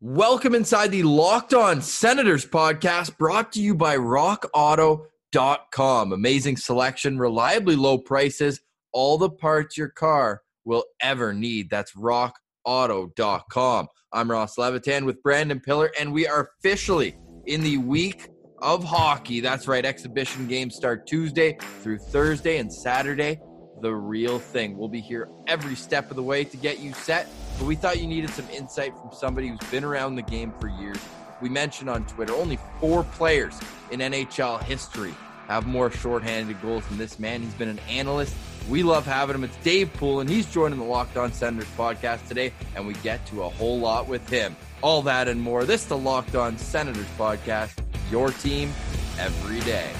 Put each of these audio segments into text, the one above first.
Welcome inside the Locked On Senators podcast brought to you by rockauto.com. Amazing selection, reliably low prices, all the parts your car will ever need. That's rockauto.com. I'm Ross Levitan with Brandon Pillar, and we are officially in the week of hockey. That's right, exhibition games start Tuesday through Thursday and Saturday. The real thing. We'll be here every step of the way to get you set but we thought you needed some insight from somebody who's been around the game for years. We mentioned on Twitter only four players in NHL history have more shorthanded goals than this man. He's been an analyst. We love having him. It's Dave Poulin, and he's joining the Locked On Senators podcast today, and we get to a whole lot with him. All that and more. This is the Locked On Senators podcast, your team every day.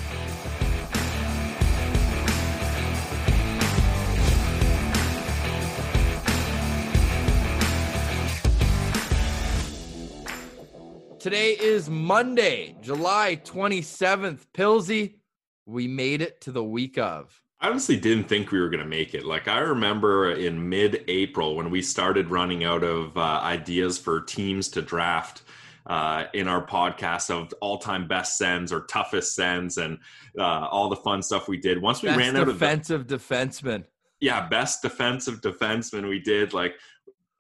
Today is Monday, July 27th. Pilsy, we made it to the week of. I honestly didn't think we were going to make it. Like, I remember in mid April when we started running out of uh, ideas for teams to draft uh, in our podcast of all time best sends or toughest sends and uh, all the fun stuff we did. Once we best ran out of defensive defenseman. Yeah, best defensive defenseman we did. Like,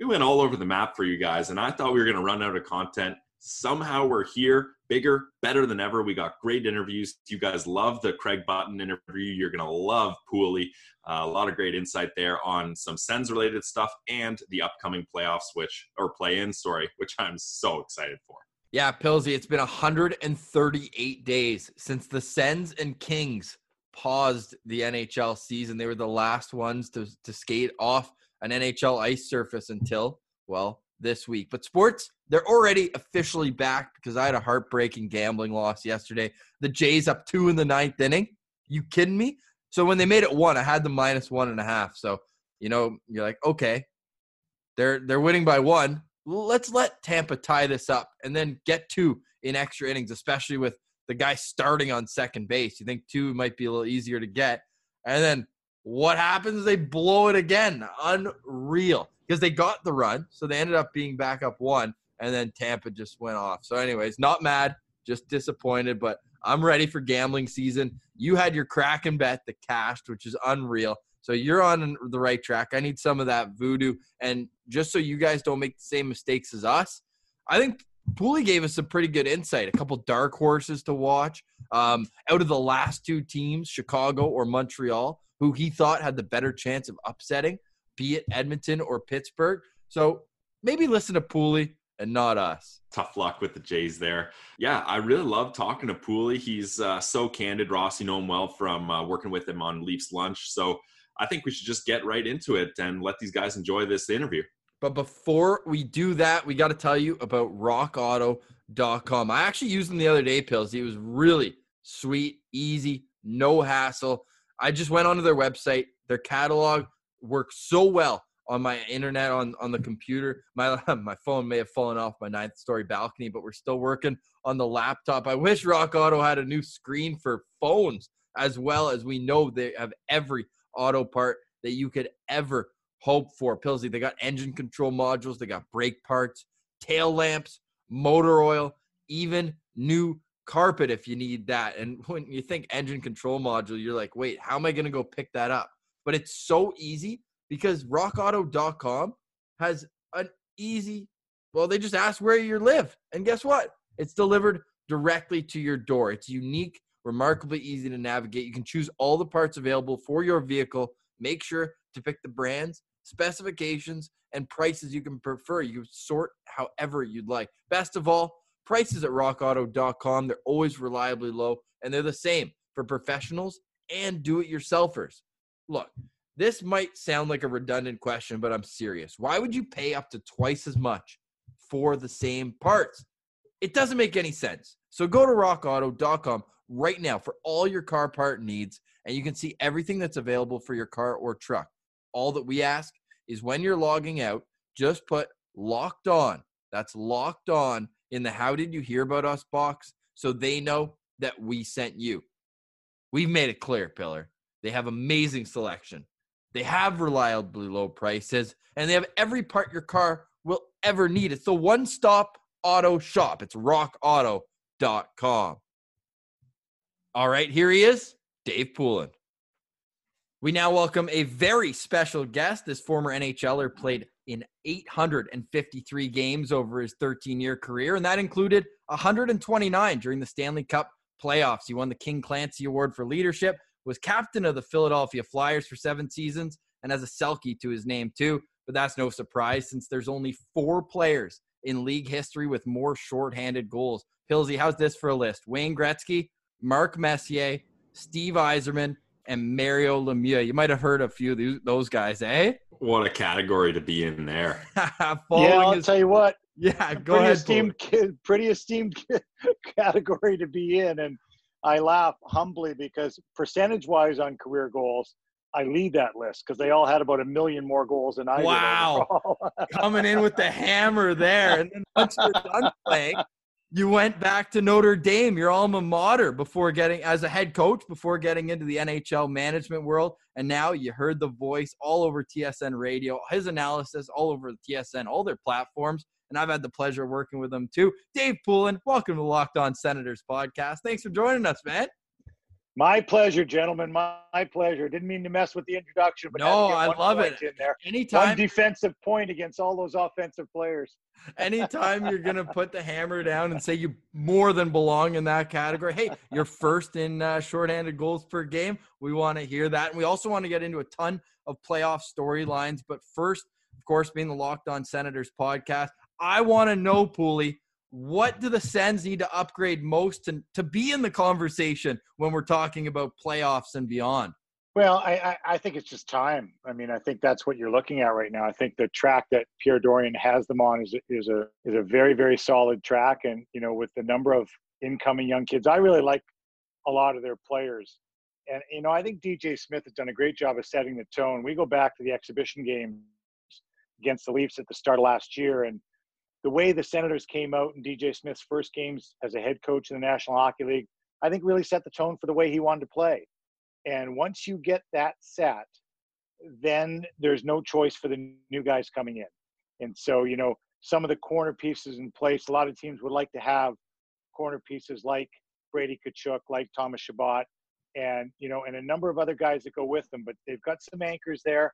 we went all over the map for you guys, and I thought we were going to run out of content somehow we're here bigger better than ever. We got great interviews. You guys love the craig button interview. You're going to love pooley. Uh, a lot of great insight there on some sens related stuff and the upcoming playoffs which or play in sorry which i'm so excited for. Yeah pilsy it's been 138 days since the sens and kings paused the nhl season. They were the last ones to, to skate off an nhl ice surface until well this week. But sports, they're already officially back because I had a heartbreaking gambling loss yesterday. The Jays up two in the ninth inning. You kidding me? So when they made it one, I had the minus one and a half. So you know, you're like, okay, they're they're winning by one. Let's let Tampa tie this up and then get two in extra innings, especially with the guy starting on second base. You think two might be a little easier to get. And then what happens? They blow it again. Unreal because they got the run, so they ended up being back up one, and then Tampa just went off. So, anyways, not mad, just disappointed, but I'm ready for gambling season. You had your Kraken bet the cashed, which is unreal. So you're on the right track. I need some of that voodoo, and just so you guys don't make the same mistakes as us, I think Pooley gave us some pretty good insight. A couple dark horses to watch. Um, out of the last two teams, Chicago or Montreal, who he thought had the better chance of upsetting be it Edmonton or Pittsburgh. So maybe listen to Pooley and not us. Tough luck with the Jays there. Yeah, I really love talking to Pooley. He's uh, so candid. Ross, you know him well from uh, working with him on Leafs Lunch. So I think we should just get right into it and let these guys enjoy this interview. But before we do that, we got to tell you about rockauto.com. I actually used them the other day, Pills. It was really sweet, easy, no hassle. I just went onto their website, their catalog works so well on my internet on on the computer. My my phone may have fallen off my ninth story balcony, but we're still working on the laptop. I wish Rock Auto had a new screen for phones as well as we know they have every auto part that you could ever hope for. Pilsy, they got engine control modules, they got brake parts, tail lamps, motor oil, even new carpet if you need that. And when you think engine control module, you're like, wait, how am I going to go pick that up? But it's so easy because rockauto.com has an easy well they just ask where you live and guess what? It's delivered directly to your door. It's unique remarkably easy to navigate. You can choose all the parts available for your vehicle. Make sure to pick the brands specifications and prices you can prefer. You sort however you'd like. Best of all prices at rockauto.com they're always reliably low and they're the same for professionals and do it yourselfers look, this might sound like a redundant question, but I'm serious. Why would you pay up to twice as much for the same parts? It doesn't make any sense. So go to rockauto.com right now for all your car part needs, and you can see everything that's available for your car or truck. All that we ask is when you're logging out, just put locked on. That's locked on in the How Did You Hear About Us box so they know that we sent you. We've made it clear, Pillar. They have amazing selection. They have reliably low prices, and they have every part your car will ever need. It's the one stop Auto shop. It's rockauto.com. All right, here he is, Dave Poulin. We now welcome a very special guest. This former NHLer played in 853 games over his 13 year career, and that included 129 during the Stanley Cup playoffs. He won the King Clancy Award for leadership, was captain of the Philadelphia Flyers for seven seasons, and has a Selke to his name, too. But that's no surprise since there's only four players in league history with more shorthanded goals. Pilsy, how's this for a list? Wayne Gretzky, Mark Messier, Steve Yzerman, and Mario Lemieux. You might have heard a few of those guys, eh? What a category to be in there. yeah, I'll his, tell you what. Yeah, go pretty ahead. Esteemed, pretty esteemed category to be in. And I laugh humbly because percentage wise on career goals, I lead that list because they all had about a million more goals than I wow. did. Wow. Coming in with the hammer there. And then once you're done playing, you went back to Notre Dame, your alma mater, before getting as a head coach, before getting into the NHL management world. And now you heard the voice all over TSN radio, his analysis all over TSN, all their platforms. And I've had the pleasure of working with them too. Dave Poulin, welcome to Locked On Senators podcast. Thanks for joining us, man. My pleasure, gentlemen. My, my, pleasure. Didn't mean to mess with the introduction, but no, I love it. In there. Anytime one defensive point against all those offensive players. Anytime you're gonna put the hammer down and say you more than belong in that category. Hey, you're first in uh, shorthanded goals per game. We want to hear that, and we also want to get into a ton of playoff storylines. But first, of course, being the Locked On Senators podcast, I want to know, Pooley what do the Sens need to upgrade most to, to be in the conversation when we're talking about playoffs and beyond? Well, I, I, think it's just time. I mean, I think that's what you're looking at right now. I think the track that Pierre Dorion has them on is is a is a very very solid track, and you know, with the number of incoming young kids, I really like a lot of their players. And you know, I think DJ Smith has done a great job of setting the tone. We go back to the exhibition game against the Leafs at the start of last year, and the way the Senators came out in DJ Smith's first games as a head coach in the National Hockey League, I think really set the tone for the way he wanted to play. And once you get that set, then there's no choice for the new guys coming in. And so, you know, some of the corner pieces in place, a lot of teams would like to have corner pieces like Brady Tkachuk, like Thomas Chabot, and, you know, and a number of other guys that go with them. But they've got some anchors there.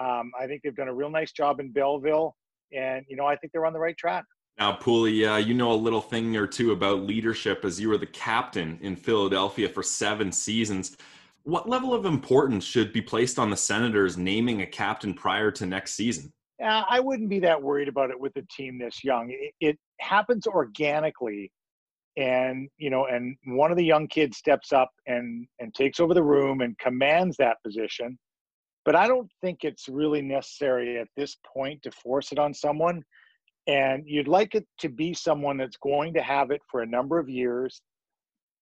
Um, I think they've done a real nice job in Belleville and you know I think they're on the right track. Now, Pooley, uh, you know a little thing or two about leadership as you were the captain in Philadelphia for seven seasons. What level of importance should be placed on the Senators naming a captain prior to next season? Uh, I wouldn't be that worried about it with a team this young. It, it happens organically, and you know, and one of the young kids steps up and and takes over the room and commands that position but I don't think it's really necessary at this point to force it on someone. And you'd like it to be someone that's going to have it for a number of years.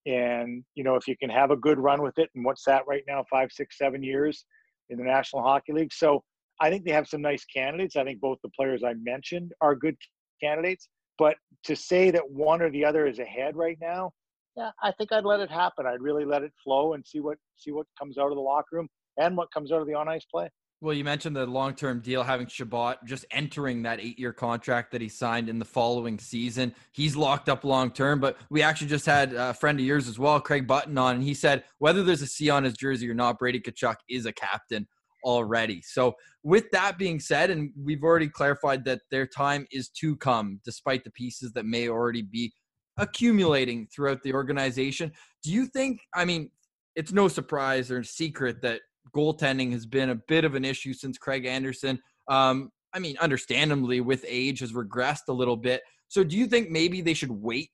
And, you know, if you can have a good run with it, and what's that right now, five, six, seven years in the National Hockey League. So I think they have some nice candidates. I think both the players I mentioned are good candidates. But to say that one or the other is ahead right now, yeah, I think I'd let it happen. I'd really let it flow and see what see what comes out of the locker room and what comes out of the on ice play. Well, you mentioned the long term deal having Chabot just entering that eight year contract that he signed in the following season. He's locked up long term, but we actually just had a friend of yours as well, Craig Button, on, and he said whether there's a C on his jersey or not, Brady Tkachuk is a captain already. So, with that being said, and we've already clarified that their time is to come, despite the pieces that may already be accumulating throughout the organization. Do you think, I mean, it's no surprise or secret that goaltending has been a bit of an issue since Craig Anderson. Um, I mean, understandably, with age has regressed a little bit. So, do you think maybe they should wait?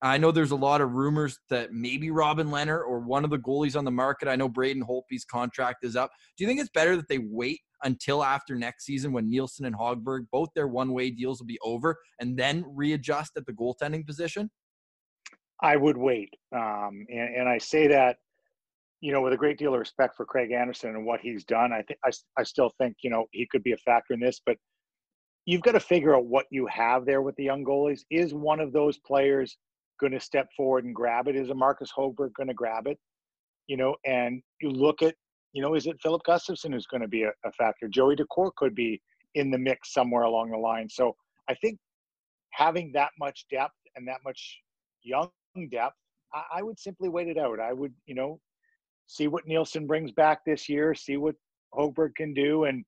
I know there's a lot of rumors that maybe Robin Lehner or one of the goalies on the market. I know Braden Holtby's contract is up. Do you think it's better that they wait until after next season when Nilsson and Hogberg, both their one way deals will be over, and then readjust at the goaltending position? I would wait. Um, and, and I say that you know, with a great deal of respect for Craig Anderson and what he's done, I think I, I still think you know he could be a factor in this. But you've got to figure out what you have there with the young goalies. Is one of those players going to step forward and grab it? Is a Marcus Hogberg going to grab it? You know, and you look at you know, is it Filip Gustavsson who's going to be a, a factor? Joey Daccord could be in the mix somewhere along the line. So I think having that much depth and that much young depth, I would simply wait it out. I would, you know, see what Nilsson brings back this year, see what Hogberg can do, and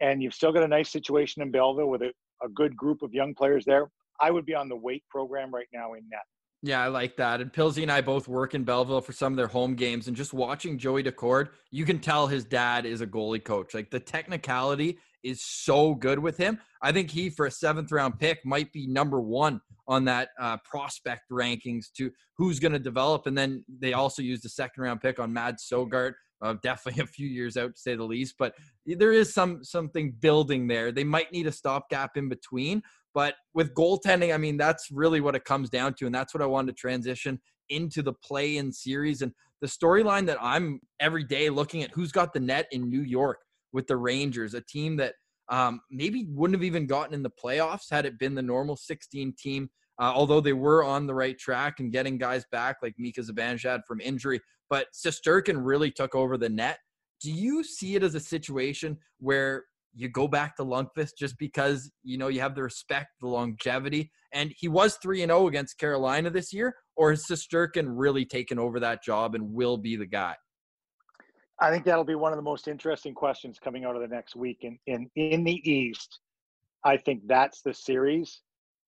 and you've still got a nice situation in Belleville with a, a good group of young players there. I would be on the wait program right now in net. Yeah, I like that. And Pilsy and I both work in Belleville for some of their home games. And just watching Joey Daccord, you can tell his dad is a goalie coach. Like the technicality is so good with him. I think he, for a seventh round pick, might be number one on that uh, prospect rankings to who's going to develop. And then they also used a second round pick on Mads Sogaard, Uh, definitely a few years out to say the least, but there is some something building there. They might need a stopgap in between, but with goaltending, I mean, that's really what it comes down to. And that's what I wanted to transition into the play in series. And the storyline that I'm every day looking at who's got the net in New York with the Rangers, a team that um, maybe wouldn't have even gotten in the playoffs had it been the normal 16 team. Uh, although they were on the right track and getting guys back like Mika Zibanejad from injury, but Shesterkin really took over the net. Do you see it as a situation where you go back to Lundqvist just because you know you have the respect, the longevity, and he was three and zero oh against Carolina this year, or has Shesterkin really taken over that job and will be the guy? I think that'll be one of the most interesting questions coming out of the next week. In in in the East, I think that's the series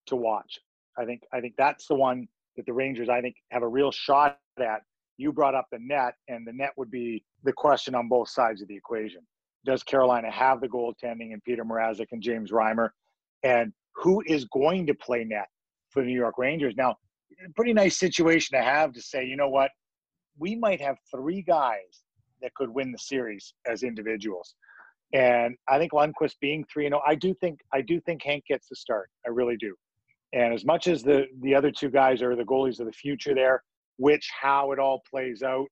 to watch. I think I think that's the one that the Rangers I think have a real shot at. You brought up the net, and the net would be the question on both sides of the equation does Carolina have the goaltending and Petr Mrazek and James Reimer? And who is going to play net for the New York Rangers? Now, pretty nice situation to have to say, you know what, we might have three guys that could win the series as individuals. And I think Lundqvist being three and zero, oh, I do think I do think Hank gets the start. I really do. And as much as the the other two guys are the goalies of the future, there, which how it all plays out,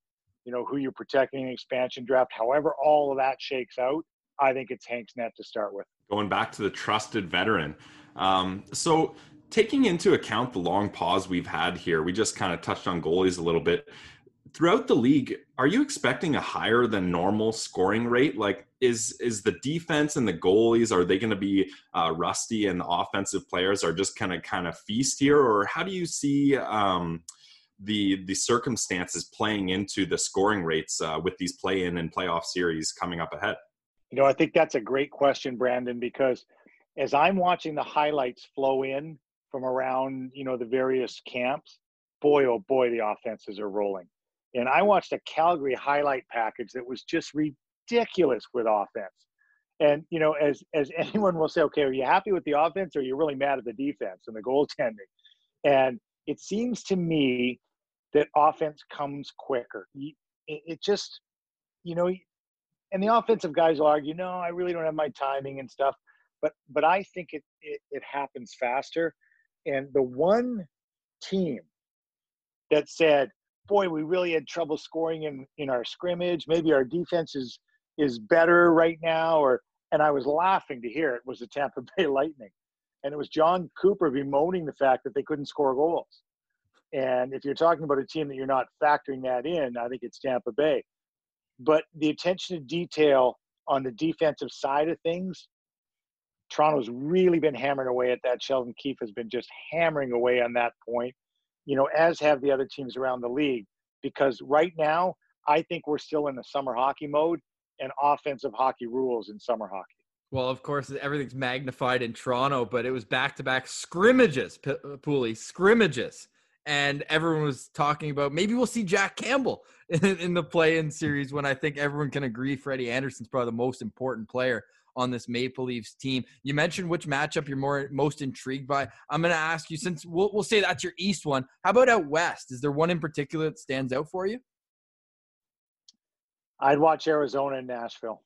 you know, who you're protecting in expansion draft, however all of that shakes out, I think it's Hank's net to start with. Going back to the trusted veteran. Um, so taking into account the long pause we've had here, we just kind of touched on goalies a little bit. Throughout the league, are you expecting a higher than normal scoring rate? Like, is is the defense and the goalies are they going to be uh, rusty, and the offensive players are just kind of kind of feast here, or how do you see um, the the circumstances playing into the scoring rates uh, with these play-in and playoff series coming up ahead? You know, I think that's a great question, Brandon, because as I'm watching the highlights flow in from around, you know, the various camps, boy, oh boy, the offenses are rolling. And I watched a Calgary highlight package that was just ridiculous with offense. And you know, as as anyone will say, okay, are you happy with the offense, or are you really mad at the defense and the goaltending? And it seems to me that offense comes quicker. It, just, you know, and the offensive guys will argue, no, I really don't have my timing and stuff. But but I think it, it, it happens faster. And the one team that said, boy, we really had trouble scoring in, in our scrimmage. Maybe our defense is is better right now, or and I was laughing to hear it was the Tampa Bay Lightning. And it was Jon Cooper bemoaning the fact that they couldn't score goals. And if you're talking about a team that you're not factoring that in, I think it's Tampa Bay. But the attention to detail on the defensive side of things, Toronto's really been hammering away at that. Sheldon Keefe has been just hammering away on that point, you know, as have the other teams around the league. Because right now, I think we're still in the summer hockey mode and offensive hockey rules in summer hockey. Well, of course, everything's magnified in Toronto, but it was back to back scrimmages, P- Pooley, scrimmages and everyone was talking about maybe we'll see Jack Campbell in, in the play-in series when I think everyone can agree Freddie Andersen's probably the most important player on this Maple Leafs team. You mentioned which matchup you're more most intrigued by. I'm going to ask you since we'll, we'll say that's your East one. How about out West? Is there one in particular that stands out for you? I'd watch Arizona and Nashville.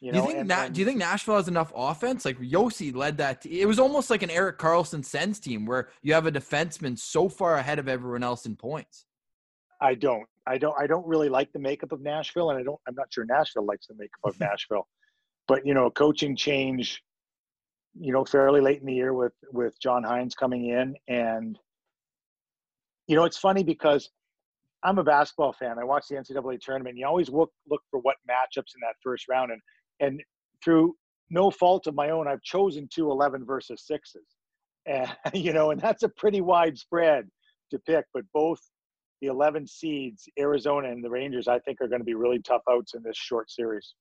You know, do you think Na- do you think Nashville has enough offense? Like Josi led that. T- it was almost like an Erik Karlsson Sens team where you have a defenseman so far ahead of everyone else in points. I don't. I don't. I don't really like the makeup of Nashville, and I don't. I'm not sure Nashville likes the makeup of Nashville. But you know, coaching change. You know, fairly late in the year with with John Hynes coming in, and you know, it's funny because I'm a basketball fan. I watch the NCAA tournament. And you always look look for what matchups in that first round, and and through no fault of my own, I've chosen two 11 versus sixes. and you know, and that's a pretty wide spread to pick. But both the 11 seeds, Arizona and the Rangers, I think are going to be really tough outs in this short series.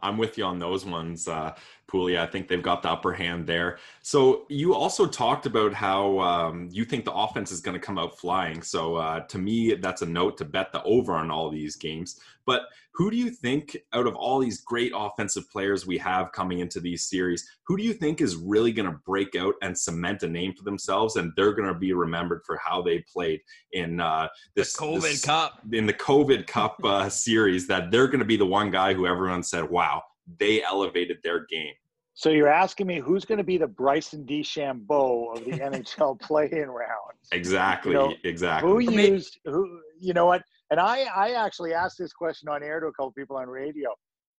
I'm with you on those ones, uh, Pooley. I think they've got the upper hand there. So you also talked about how um, you think the offense is going to come out flying. So uh, to me, that's a note to bet the over on all these games. But who do you think, out of all these great offensive players we have coming into these series, who do you think is really going to break out and cement a name for themselves, and they're going to be remembered for how they played in uh, this the COVID this, Cup, in the COVID Cup uh, series? That they're going to be the one guy who everyone said, "Wow, they elevated their game." So you're asking me who's going to be the Bryson DeChambeau of the NHL play-in round? Exactly, You know, exactly. Who used who? You know what? And I I actually asked this question on air to a couple people on radio,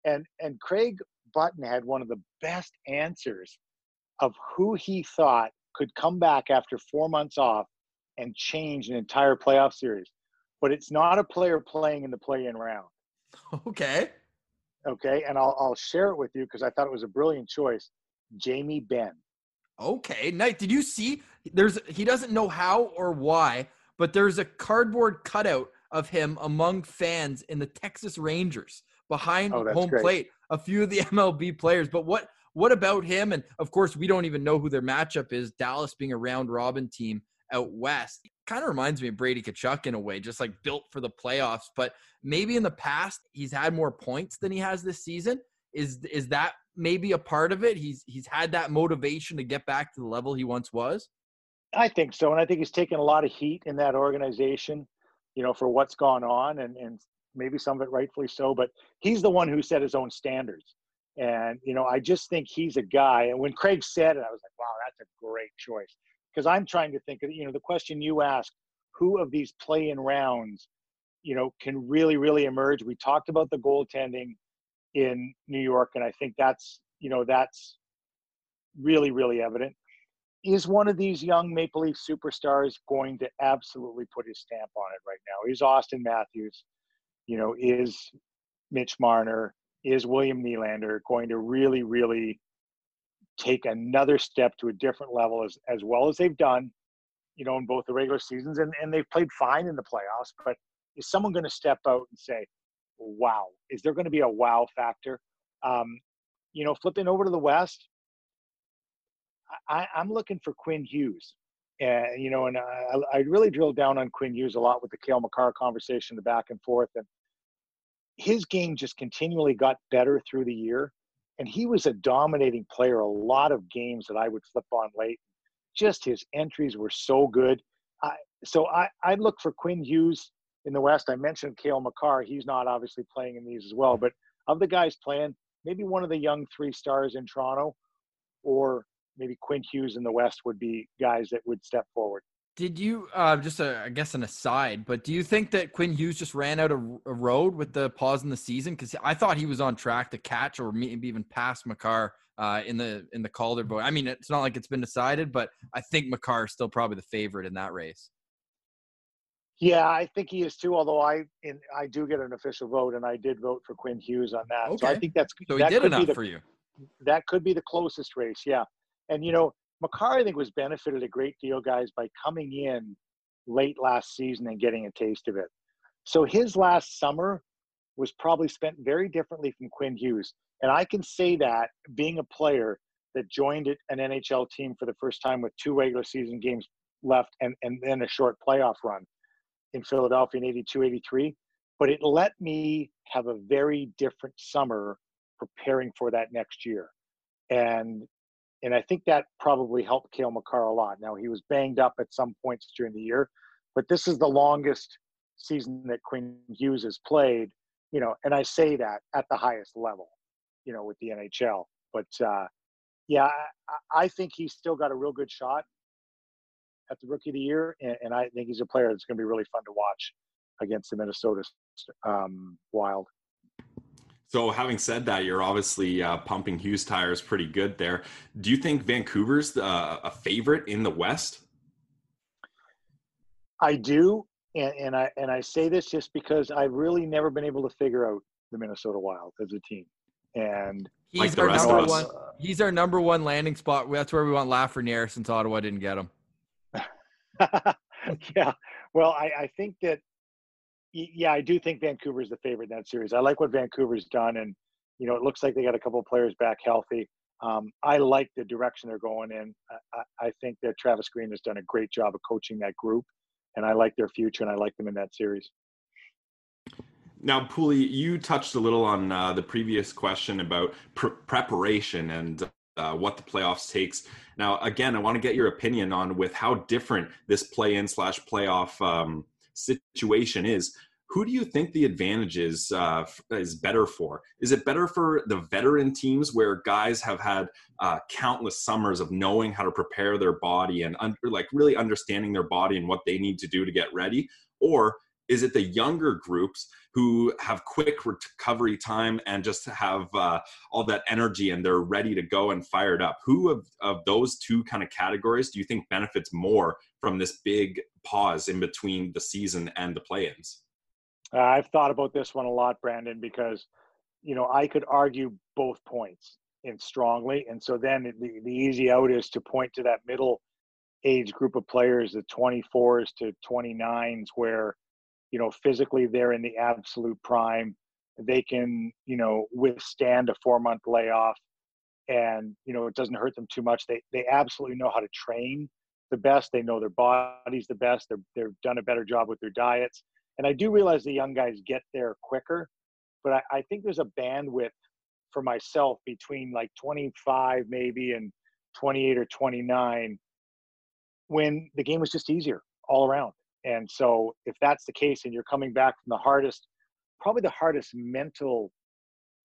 and and Craig Button had one of the best answers of who he thought could come back after four months off and change an entire playoff series. But it's not a player playing in the play-in round. Okay. Okay, and I'll I'll share it with you because I thought it was a brilliant choice. Jamie Benn. Okay. Night. Did you see? There's he doesn't know how or why, but there's a cardboard cutout of him among fans in the Texas Rangers behind Oh, home great. plate. A few of the MLB players, but what what about him? And of course, we don't even know who their matchup is. Dallas being a round robin team out west kind of reminds me of Brady Tkachuk in a way, just like built for the playoffs. But maybe in the past he's had more points than he has this season. Is is that maybe a part of it? He's he's had that motivation to get back to the level he once was. I think so, and I think he's taken a lot of heat in that organization, you know, for what's gone on, and and maybe some of it rightfully so. But he's the one who set his own standards, and you know, I just think he's a guy. And when Craig said it, I was like, wow, that's a great choice, because I'm trying to think of, you know, the question you asked, who of these play-in rounds, you know, can really really emerge? We talked about the goaltending in New York, and I think that's you know that's really really evident is one of these young Maple Leaf superstars going to absolutely put his stamp on it right now? Is Auston Matthews, you know, is Mitch Marner, is William Nylander going to really, really take another step to a different level as, as well as they've done, you know, in both the regular seasons and, and they've played fine in the playoffs, but is someone going to step out and say, wow, is there going to be a wow factor? Um, you know, flipping over to the West, I, I'm looking for Quinn Hughes. And, you know, and I, I really drilled down on Quinn Hughes a lot with the Cale Makar conversation, the back and forth. And his game just continually got better through the year. And he was a dominating player a lot of games that I would flip on late. Just his entries were so good. I, so I, I'd look for Quinn Hughes in the West. I mentioned Cale Makar. He's not obviously playing in these as well. But of the guys playing, maybe one of the young three stars in Toronto or maybe Quinn Hughes in the West would be guys that would step forward. Did you uh, just a, I guess an aside, but do you think that Quinn Hughes just ran out of a road with the pause in the season? Because I thought he was on track to catch or maybe even pass Makar uh, in the in the Calder vote. I mean, it's not like it's been decided, but I think Makar is still probably the favorite in that race. Yeah, I think he is too. Although I in, I do get an official vote, and I did vote for Quinn Hughes on that. So I Okay. think that's So he that did enough the, for you. that could be the closest race. Yeah, and you know Makar I think was benefited a great deal, guys, by coming in late last season and getting a taste of it. So his last summer was probably spent very differently from Quinn Hughes, and I can say that being a player that joined an NHL team for the first time with two regular season games left and and then a short playoff run in Philadelphia in 82 83 but it let me have a very different summer preparing for that next year and and I think that probably helped Cale Makar a lot. Now he was banged up at some points during the year, but this is the longest season that Quinn Hughes has played, you know, and I say that at the highest level, you know, with the NHL. But uh, yeah, I, I think he's still got a real good shot at the Rookie of the Year, and, and I think he's a player that's going to be really fun to watch against the Minnesota um, Wild. So, having said that, you're obviously uh, pumping Hughes tires pretty good there. Do you think Vancouver's uh, a favorite in the West? I do, and, and I and I say this just because I've really never been able to figure out the Minnesota Wild as a team, and He's like the our rest number of us. one. He's our number one landing spot. That's where we want Lafreniere since Ottawa didn't get him. yeah. Well, I, I think that, y- yeah, I do think Vancouver's the favorite in that series. I like what Vancouver's done, and you know, it looks like they got a couple players back healthy. Um, I like the direction they're going in. I, I, think that Travis Green has done a great job of coaching that group, and I like their future, and I like them in that series. Now, Pooley, you touched a little on uh, the previous question about pr- preparation and uh, what the playoffs takes. Now, again, I want to get your opinion on with how different this play-in slash playoff um, situation is. Who do you think the advantage is uh, is better for? Is it better for the veteran teams where guys have had uh, countless summers of knowing how to prepare their body and under, like really understanding their body and what they need to do to get ready, or is it the younger groups who have quick recovery time and just have uh, all that energy and they're ready to go and fired up? Who of, of those two kind of categories do you think benefits more from this big pause in between the season and the play-ins Uh, I've thought about this one a lot, Brandon, because you know I could argue both points in strongly, and so then the, the easy out is to point to that middle age group of players, the 24s to 29s, where you know physically they're in the absolute prime. They can you know withstand a four month layoff, and you know it doesn't hurt them too much. They they absolutely know how to train the best. They know their bodies the best. They're they've done a better job with their diets and I do realize the young guys get there quicker, but I, I, think there's a bandwidth for myself between like 25 maybe and 28 or 29 when the game was just easier all around. And so if that's the case and you're coming back from the hardest, probably the hardest mental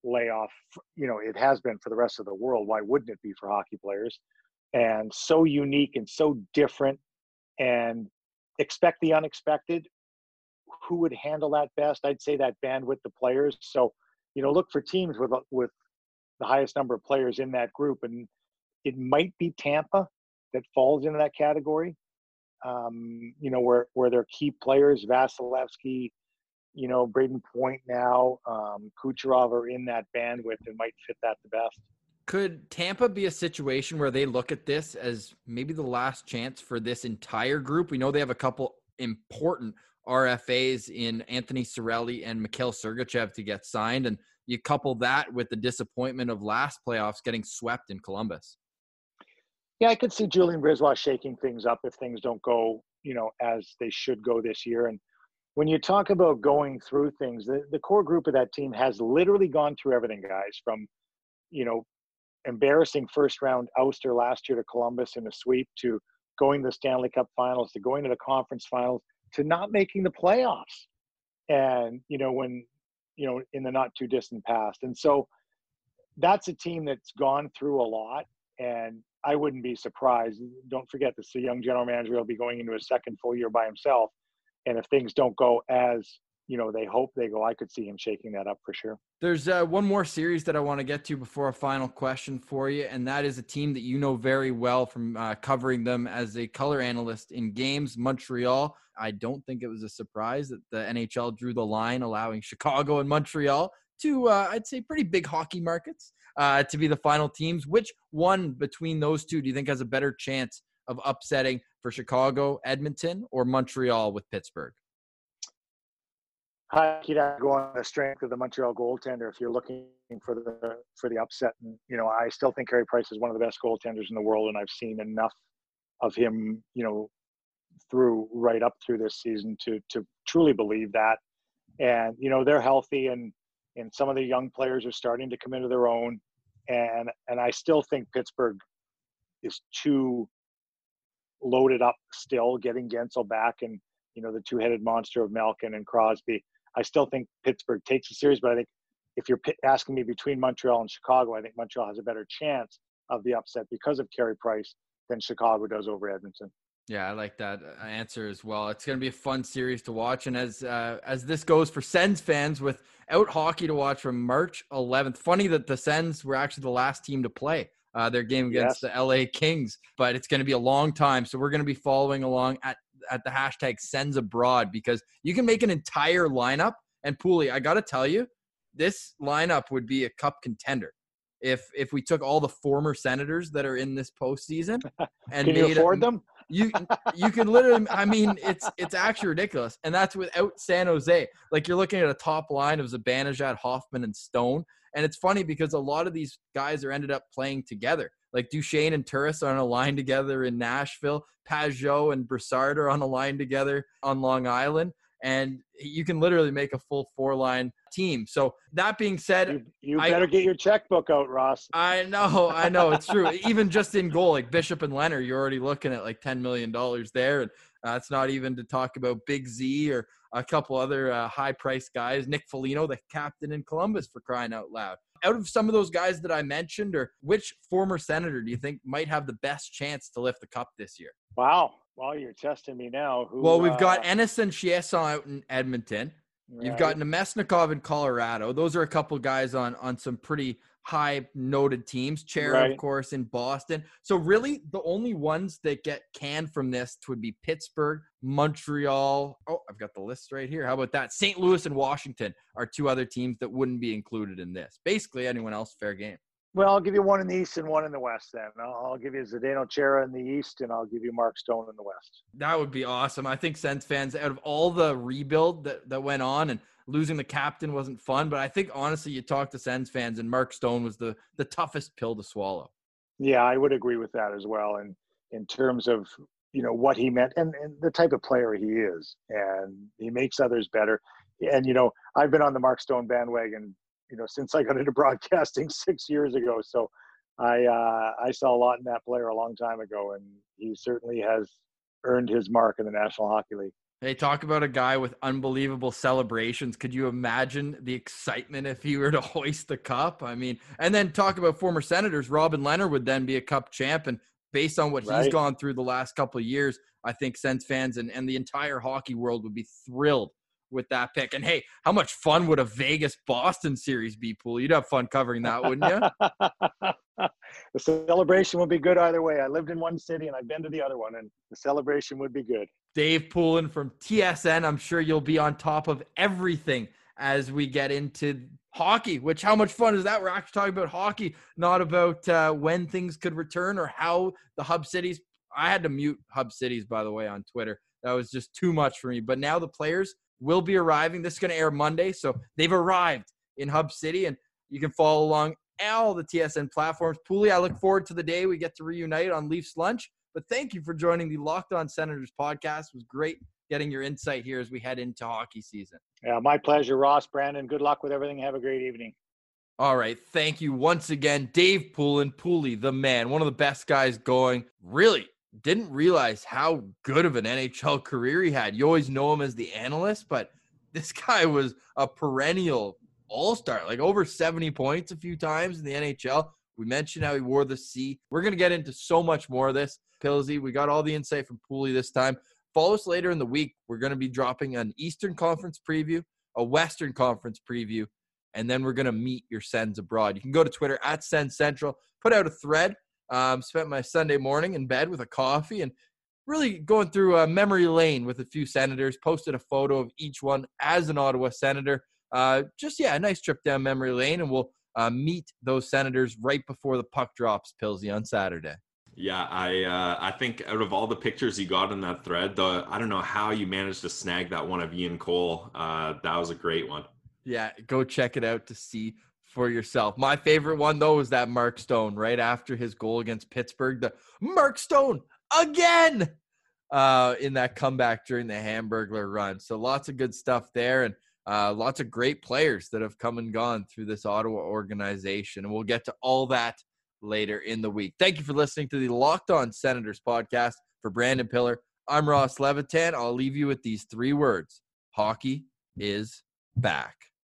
layoff, you know, it has been for the rest of the world. Why wouldn't it be for hockey players? And so unique and so different and expect the unexpected who would handle that best? I'd say that bandwidth the players. So, you know, look for teams with with the highest number of players in that group, and it might be Tampa that falls into that category. Um, you know, where where their key players, Vasilevskiy, you know, Brayden Point now, um, Kucherov are in that bandwidth and might fit that the best. Could Tampa be a situation where they look at this as maybe the last chance for this entire group? We know they have a couple important RFAs in Anthony Cirelli and Mikhail Sergachev to get signed. And you couple that with the disappointment of last playoffs getting swept in Columbus. Yeah, I could see Julien BriseBois shaking things up if things don't go, you know, as they should go this year. And when you talk about going through things, the, the core group of that team has literally gone through everything, guys, from, you know, embarrassing first round ouster last year to Columbus in a sweep to going to the Stanley Cup finals to going to the conference finals to not making the playoffs. And you know when you know in the not too distant past. And so that's a team that's gone through a lot and i wouldn't be surprised. Don't forget this the young general manager will be going into his second full year by himself. And if things don't go as you know they hope they go i could see him shaking that up for sure. There's uh, one more series that i want to get to before a final question for you and that is a team that you know very well from uh, covering them as a color analyst in games montreal. I don't think it was a surprise that the nhl drew the line allowing chicago and montreal two uh, i'd say pretty big hockey markets uh, to be the final teams. Which one between those two do you think has a better chance of upsetting for chicago edmonton or montreal with pittsburgh you'd have to go on the strength of the Montreal goaltender if you're looking for the for the upset. And you know, I still think Carey Price is one of the best goaltenders in the world, and I've seen enough of him, you know, through right up through this season to to truly believe that. And you know, they're healthy, and and some of the young players are starting to come into their own. And and I still think Pittsburgh is too loaded up still, getting Guentzel back, and you know the two-headed monster of Malkin and Crosby. I still think Pittsburgh takes the series, but I think if you're asking me between Montreal and Chicago, I think Montreal has a better chance of the upset because of Carey Price than Chicago does over Edmonton. Yeah, I like that uh, answer as well. It's going to be a fun series to watch, and as uh, as this goes for Sens fans, without hockey to watch from March 11th. Funny that the Sens were actually the last team to play uh, their game against yes. the LA Kings, but it's going to be a long time, so we're going to be following along at at the hashtag sends abroad because you can make an entire lineup. And Pooley, I got to tell you, this lineup would be a cup contender. if if we took all the former senators that are in this postseason and Can you made afford a, them? you you can literally I mean it's it's actually ridiculous. And that's without San Jose. Like you're looking at a top line of Zibanejad, Hoffman, and Stone. And it's funny because a lot of these guys are ended up playing together. Like Duchene and Turris are on a line together in Nashville. Pageau and Brassard are on a line together on Long Island. And you can literally make a full four line team. So that being said, You, you I- better get your checkbook out, Ross. I know, I know, it's true. Even just in goal, like Bishop and Lehner, you're already looking at like ten million dollars there, and that's not even to talk about Big Z or a couple other uh, high-priced guys. Nick Foligno, the captain in Columbus, for crying out loud. Out of some of those guys that I mentioned, or which former senator do you think might have the best chance to lift the cup this year? Wow. Well, you're testing me now. Who, Well, we've got uh, Ennis and Chiasson out in Edmonton. You've got Namestnikov in Colorado. Those are a couple guys on on some pretty high noted teams. Chair, Right. of course, in Boston. So really, the only ones that get canned from this would be Pittsburgh, Montreal. Oh, I've got the list right here. How about that? St. Louis and Washington are two other teams that wouldn't be included in this. Basically, anyone else fair game. Well, I'll give you one in the east and one in the west. Then I'll, I'll give you Zdeno Chara in the east, and I'll give you Mark Stone in the west. That would be awesome. I think Sens fans, out of all the rebuild that, that went on and losing the captain wasn't fun, but I think honestly, you talk to Sens fans and Mark Stone was the the toughest pill to swallow. Yeah, I would agree with that as well. And in terms of you know what he meant and, and the type of player he is, and he makes others better. And you know, I've been on the Mark Stone bandwagon, you know, since I got into broadcasting six years ago. So I uh, I saw a lot in that player a long time ago, and he certainly has earned his mark in the National Hockey League. They talk about a guy with unbelievable celebrations. Could you imagine the excitement if he were to hoist the cup? I mean, and then talk about former senators. Robin Lehner would then be a cup champ. And based on what he's gone through the last couple of years, I think Sens fans and, and the entire hockey world would be thrilled with that pick. And hey, how much fun would a Vegas Boston series be, Pool? You'd have fun covering that, wouldn't you? the celebration would be good either way. I lived in one city and I've been to the other one, and the celebration would be good. Dave Poulin from TSN. I'm sure you'll be on top of everything as we get into hockey, which how much fun is that? We're actually talking about hockey, not about uh, when things could return or how the hub cities. I had to mute hub cities, by the way, on Twitter. That was just too much for me. But now the players will be arriving. This is going to air Monday. So they've arrived in Hub City, and you can follow along all the TSN platforms. Pooley, I look forward to the day we get to reunite on Leafs Lunch. But thank you for joining the Locked On Senators podcast. It was great getting your insight here as we head into hockey season. Yeah, my pleasure, Ross. Brandon, good luck with everything. Have a great evening. All right. Thank you once again, Dave Poulin, Pooley, the man, one of the best guys going. Really didn't realize how good of an NHL career he had. You always know him as the analyst, but this guy was a perennial all star, like over 70 points a few times in the NHL. We mentioned how he wore the C. We're going to get into so much more of this. Pillsy, we got all the insight from Pooley this time. Follow us later in the week. We're going to be dropping an Eastern Conference preview, a Western Conference preview, and then we're going to meet your sends abroad. You can go to Twitter at Sens Central, put out a thread. Um, spent my Sunday morning in bed with a coffee and really going through a memory lane with a few senators. Posted a photo of each one as an Ottawa senator. Uh, just yeah, a nice trip down memory lane, and we'll uh, meet those senators right before the puck drops, Pilsy, on Saturday. Yeah, I uh, I think out of all the pictures you got in that thread, the I don't know how you managed to snag that one of Ian Cole. Uh, that was a great one. Yeah, go check it out to see for yourself. My favorite one though was that Mark Stone right after his goal against Pittsburgh. The Mark Stone again uh, in that comeback during the Hamburglar run. So lots of good stuff there, and uh, lots of great players that have come and gone through this Ottawa organization. And we'll get to all that later in the week. Thank you for listening to the Locked On Senators podcast. For Brandon Pillar, I'm Ross Levitan. I'll leave you with these three words: hockey is back.